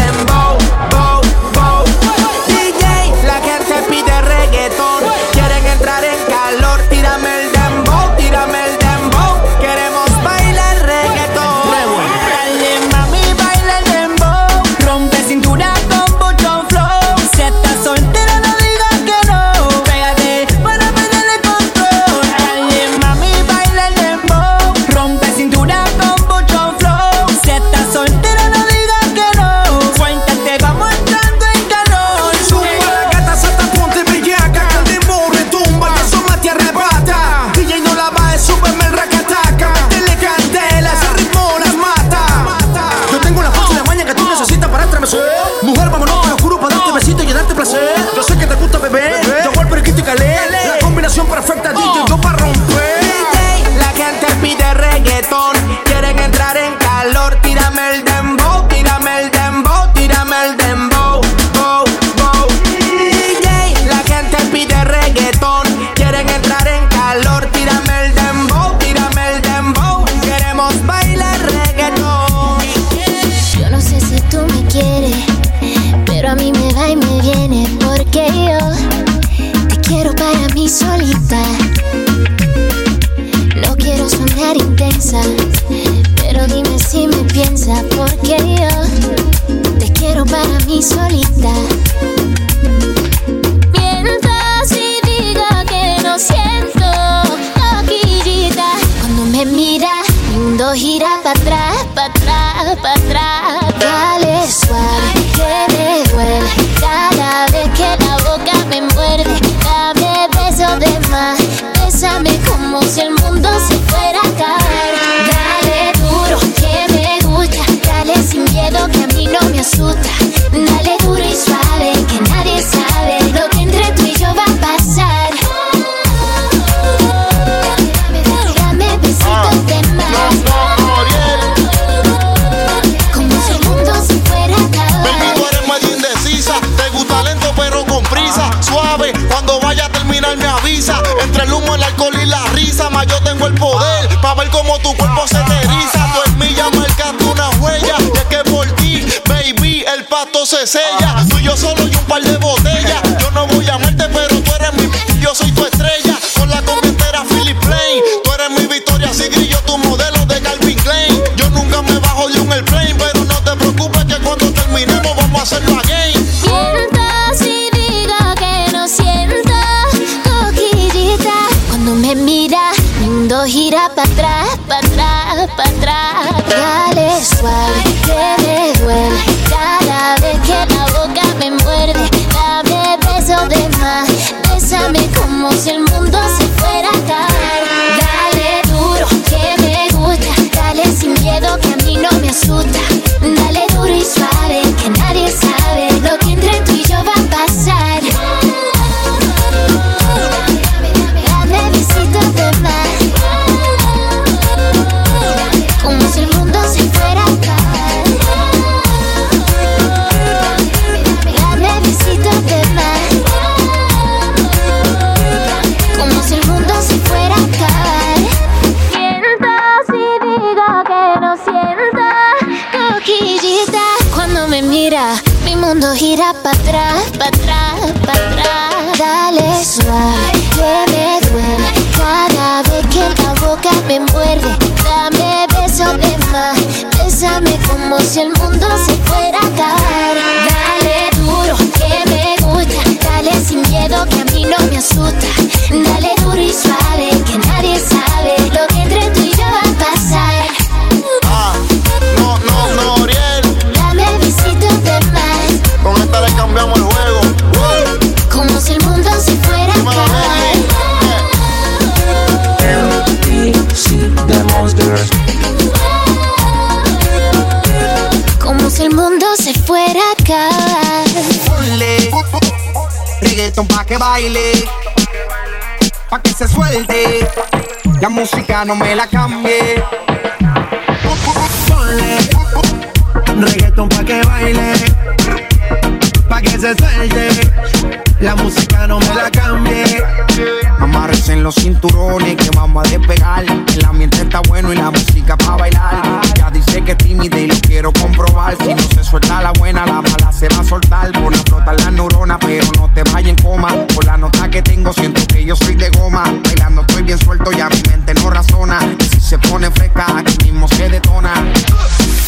[SPEAKER 24] Pablo. La
[SPEAKER 6] música no me la cambie.
[SPEAKER 3] Ponle reggaeton pa' que baile, pa' que se suelte. La música no me la cambie.
[SPEAKER 6] Los cinturones que vamos a despegar. El ambiente está bueno y la música pa' bailar. Ya dice que es tímida y lo quiero comprobar. Si no se suelta la buena, la mala se va a soltar. Pon a flotar las neuronas, pero no te vayas en coma. Por la nota que tengo, siento que yo soy de goma. Bailando estoy bien suelto, ya mi mente no razona. Y si se pone fresca, aquí mismo se detona.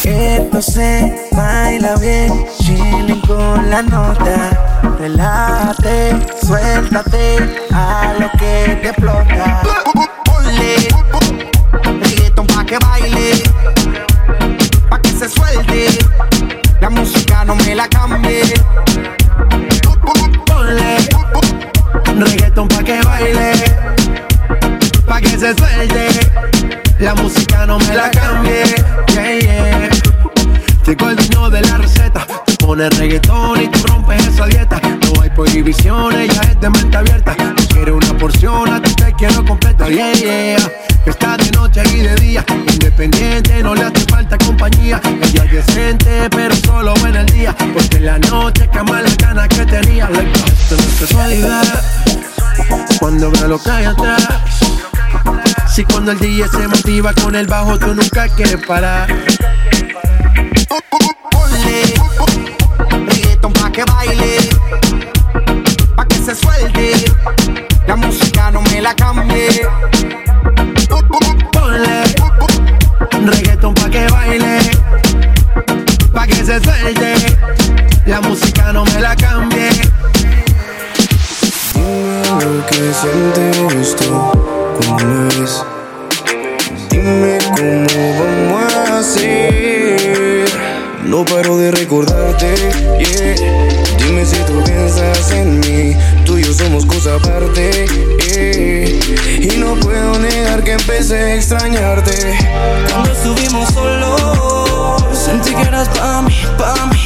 [SPEAKER 14] Esto se baila bien, chilling con la nota. Relájate, suéltate a lo que te explota.
[SPEAKER 6] Reggaeton pa' que baile, pa' que se suelte. La música no me la cambie.
[SPEAKER 3] Ponle reggaeton pa' que baile, pa' que se suelte. La música no me la cambie. Yeah, yeah. Llegó el dueño de la receta. Pone reggaetón y tú rompes esa dieta. No hay prohibiciones, ya es de mente abierta. Tú una porción, a ti te quiero completa. Yeah, yeah. Está de noche y de día. Independiente, no le hace falta compañía. Ella es decente, pero solo en el día. Porque en la noche cama las ganas que tenía. Like, no es casualidad. Cuando veo lo que hay atrás. Si cuando el DJ se motiva con el bajo, tú nunca quieres parar.
[SPEAKER 6] Reggaeton pa' que baile, pa' que se suelte. La música no me la cambie.
[SPEAKER 3] Ponle reggaeton pa' que baile, pa' que se suelte. La música no me la cambie.
[SPEAKER 26] Dime lo que sientes tú me ves. Dime cómo vamos a hacer. No paro de recordarte, yeah. Dime si tú piensas en mí. Tú y yo somos cosa aparte, yeah. Y no puedo negar que empecé a extrañarte.
[SPEAKER 24] Cuando estuvimos solos, sentí que eras pa' mí, pa' mí.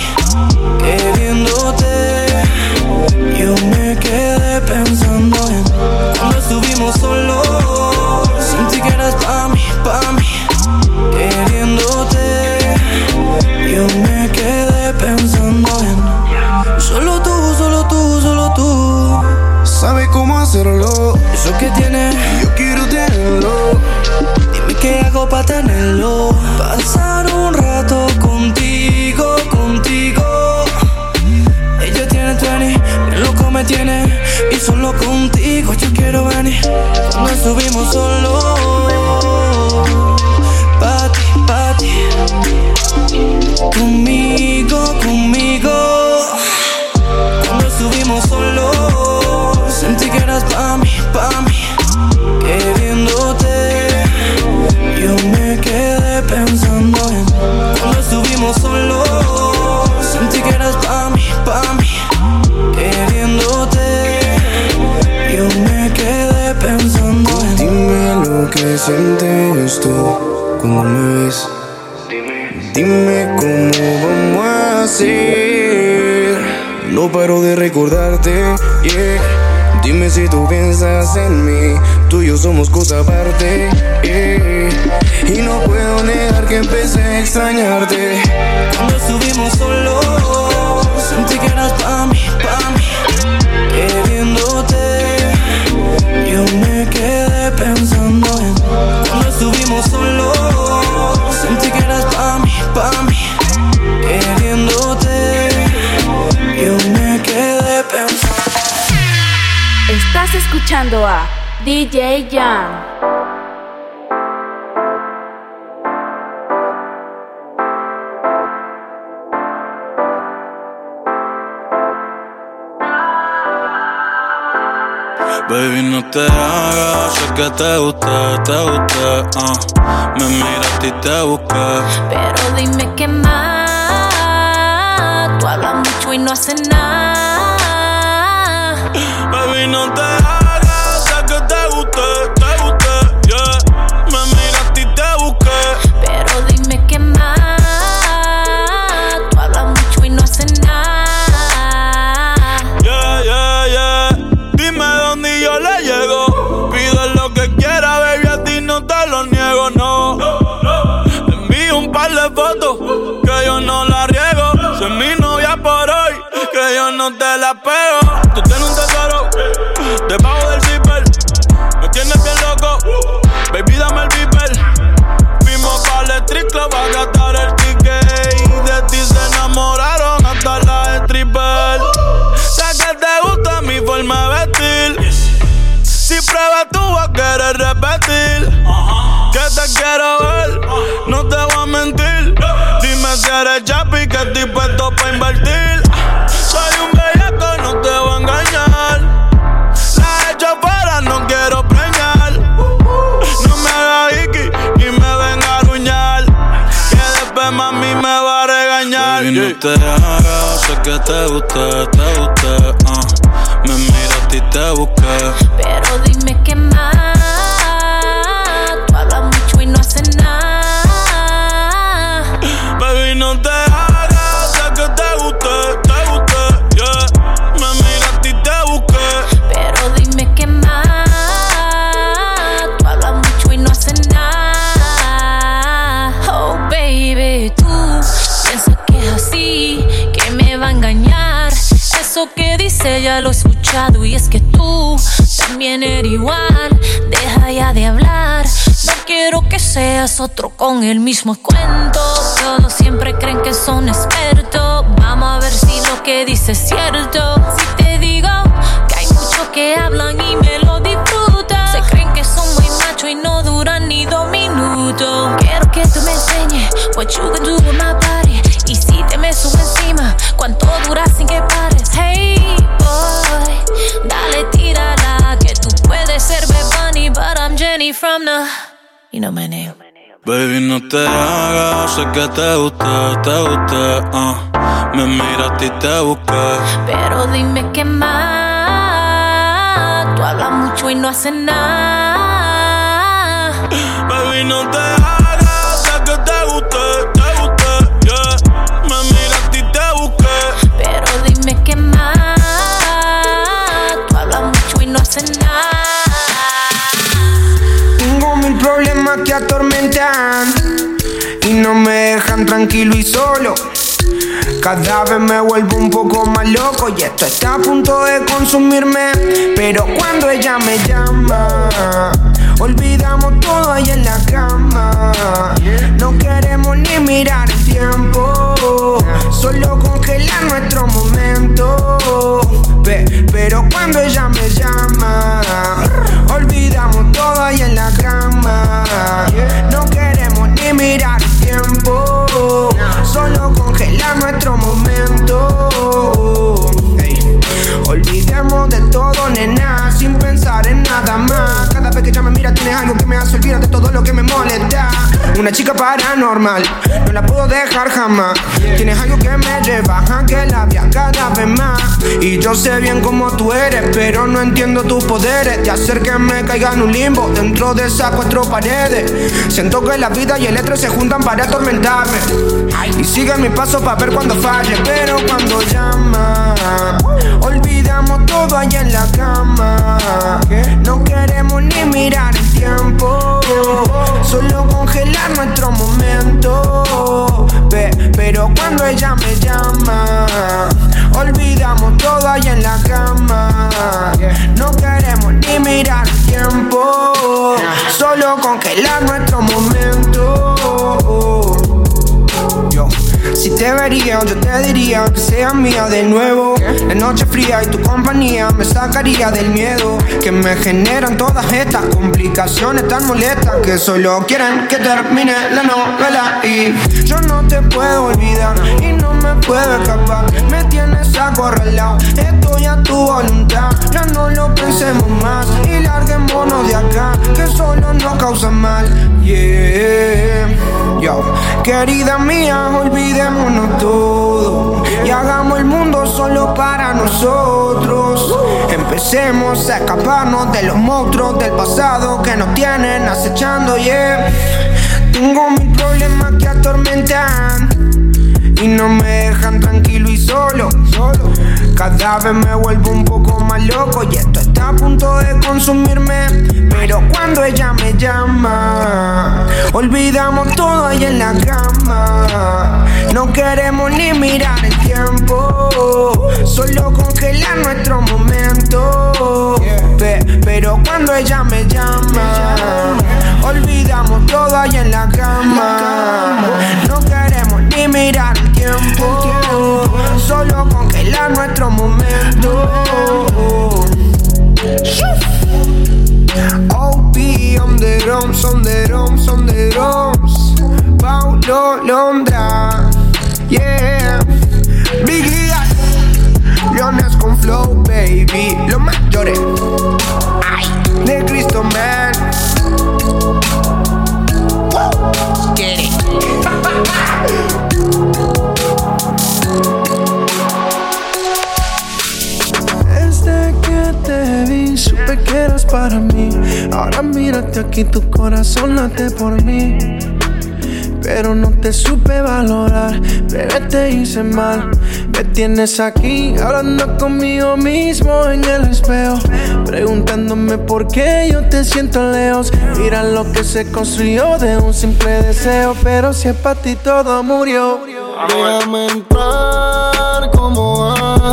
[SPEAKER 1] Escuchando a DJ Jam.
[SPEAKER 23] Baby, no te hagas, sé que te gusta, te gusta. Uh. Me miraste y te busqué.
[SPEAKER 7] Pero dime qué más. Tú hablas mucho y no haces nada.
[SPEAKER 23] Baby, no te hagas, te hagas, sé que te gusta, te gusta. uh. Me miraste y te busqué.
[SPEAKER 7] Y es que tú también eres igual. Deja ya de hablar. No quiero que seas otro con el mismo cuento. Todos siempre creen que son expertos. Vamos a ver si lo que dices es cierto. Si te digo que hay muchos que hablan y me lo disfrutan. Se creen que son muy macho y no duran ni dos minutos. Quiero que tú me enseñes what you can do my body. Y si te me subo encima, cuánto dura sin que pares. Hey from the, you know my name.
[SPEAKER 23] Baby, no te hagas, sé que te gusta, te gusta. uh. Me miraste y te busqué.
[SPEAKER 7] Pero dime qué más. Tú hablas mucho y no haces nada.
[SPEAKER 23] Baby, no te y
[SPEAKER 7] no
[SPEAKER 10] me dejan tranquilo y solo. Cada vez me vuelvo un poco más loco y esto está a punto de consumirme. Pero cuando ella me llama, olvidamos todo ahí en la cama. No queremos ni mirar el tiempo, solo congelar nuestro momento. Pe- Pero cuando ella me llama, olvidamos todo ahí en la cama. No queremos ni mirar el tiempo, solo congelar nuestro momento. Olvidemos de todo, nena, sin pensar en nada más. Ella me mira, tienes algo que me hace olvidar de todo lo que me molesta. Una chica paranormal, no la puedo dejar jamás. Tienes algo que me lleva a que la vea cada vez más. Y yo sé bien cómo tú eres, pero no entiendo tus poderes de hacer que me caiga en un limbo dentro de esas cuatro paredes. Siento que la vida y el estrés se juntan para atormentarme. Y siguen mis pasos para ver cuando falle, pero cuando llama, olvidamos todo allá en la cama. No queremos ni mirar el tiempo, solo congelar nuestro momento. Pe- Pero cuando ella me llama, olvidamos todo allá en la cama. No queremos ni mirar el tiempo, solo congelar nuestro momento. Si te vería, yo te diría que sea mía de nuevo. La noche fría y tu compañía me sacaría del miedo que me generan todas estas complicaciones tan molestas que solo quieren que termine la novela. Y yo no te puedo olvidar y no me puedo escapar. Acorralado, estoy a tu voluntad. Ya no lo pensemos más y larguémonos de acá, que solo nos causa mal. Yeah, yo, querida mía, olvidémonos todo y hagamos el mundo solo para nosotros. Empecemos a escaparnos de los monstruos del pasado que nos tienen acechando, yeah. Tengo mil problemas que atormentan y no me dejan tranquilo y solo. solo. Cada vez me vuelvo un poco más loco y esto está a punto de consumirme. Pero cuando ella me llama, olvidamos todo ahí en la cama. No queremos ni mirar el tiempo, solo congelar nuestro momento. Pe- pero cuando ella me llama, olvidamos todo ahí en la cama. Mirar el tiempo, solo congelar nuestro momento. OP on the drums, on the drums, on the drums. Paulo Londra, yeah. Biggie, Leones con flow, baby. Los mayores, ay, de Cristo Man.
[SPEAKER 27] Eras para mí. Ahora mírate aquí, tu corazón late por mí. Pero no te supe valorar, bebé te hice mal. Me tienes aquí hablando conmigo mismo en el espejo. Preguntándome por qué yo te siento lejos. Mira lo que se construyó de un simple deseo. Pero si es para ti todo murió.
[SPEAKER 28] Déjame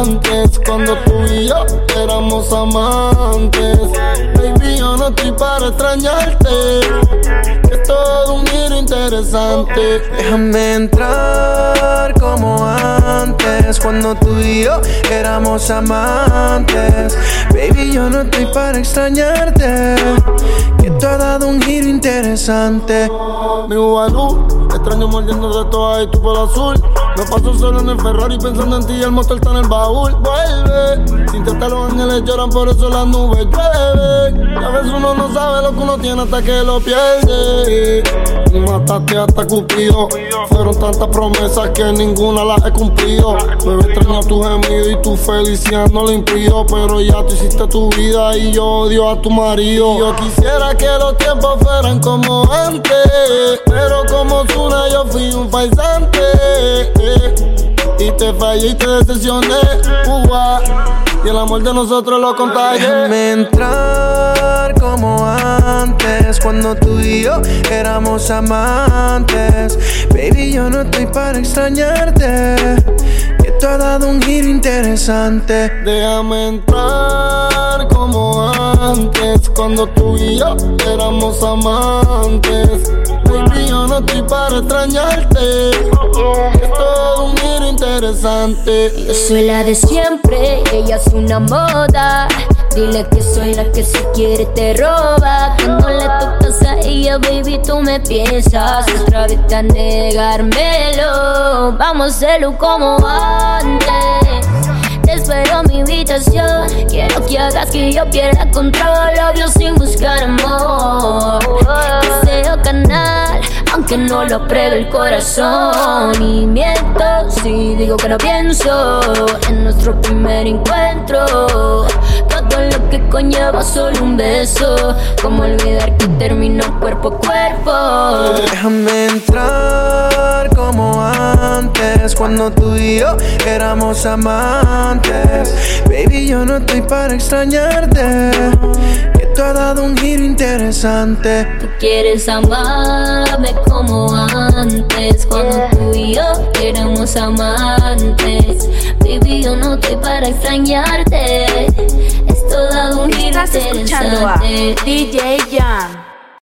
[SPEAKER 28] antes, cuando tú y yo éramos amantes. Baby, yo no estoy para extrañarte. que Es todo un giro interesante.
[SPEAKER 27] Déjame entrar como antes, cuando tú y yo éramos amantes. Baby, yo no estoy para extrañarte. Que tú has dado un giro interesante.
[SPEAKER 28] Mi Extraño mordiendo de todas y tu pelo azul. Me paso solo en el Ferrari pensando en ti y el motor está en el baúl. Vuelve, sin tratar los ángeles lloran, por eso las nubes llueven. A veces uno no sabe lo que uno tiene hasta que lo pierde. Y mataste hasta Cupido. Fueron tantas promesas que ninguna las he cumplido. Me extraño tu gemido y tu felicidad no lo impido. Pero ya tú hiciste tu vida y yo odio a tu marido. Yo quisiera que los tiempos fueran como antes. Pero como Yo fui un paisante. eh. Y te fallé y te decepcioné. Ua. Y el amor de nosotros lo contagié.
[SPEAKER 27] Déjame entrar como antes, cuando tú y yo éramos amantes. Baby, yo no estoy para extrañarte. Que tú has dado un giro interesante.
[SPEAKER 28] Déjame entrar como antes, cuando tú y yo éramos amantes. No estoy para extrañarte. Es todo un giro interesante.
[SPEAKER 29] Yo soy la de siempre, ella es una moda. Dile que soy la que si quiere te roba. Cuando le tocas a ella, baby, tú me piensas. Otra vez a negármelo. Vamos a hacerlo como antes. Te espero mi habitación. Quiero que hagas que yo pierda control. Obvio sin buscar amor. Deseo canal, aunque no lo apruebe el corazón. Y miento si digo que no pienso en nuestro primer encuentro. Todo lo que conlleva solo un beso. Como olvidar que terminó cuerpo a cuerpo.
[SPEAKER 27] Déjame entrar como antes, cuando tú y yo éramos amantes. Baby, yo no estoy para extrañarte. Tú has dado un giro interesante.
[SPEAKER 29] Tú quieres amarme como antes. Cuando tú y yo éramos amantes. Baby, yo no estoy para extrañarte. Es todo un giro
[SPEAKER 30] Estás escuchando a
[SPEAKER 29] interesante.
[SPEAKER 30] DJ Jam.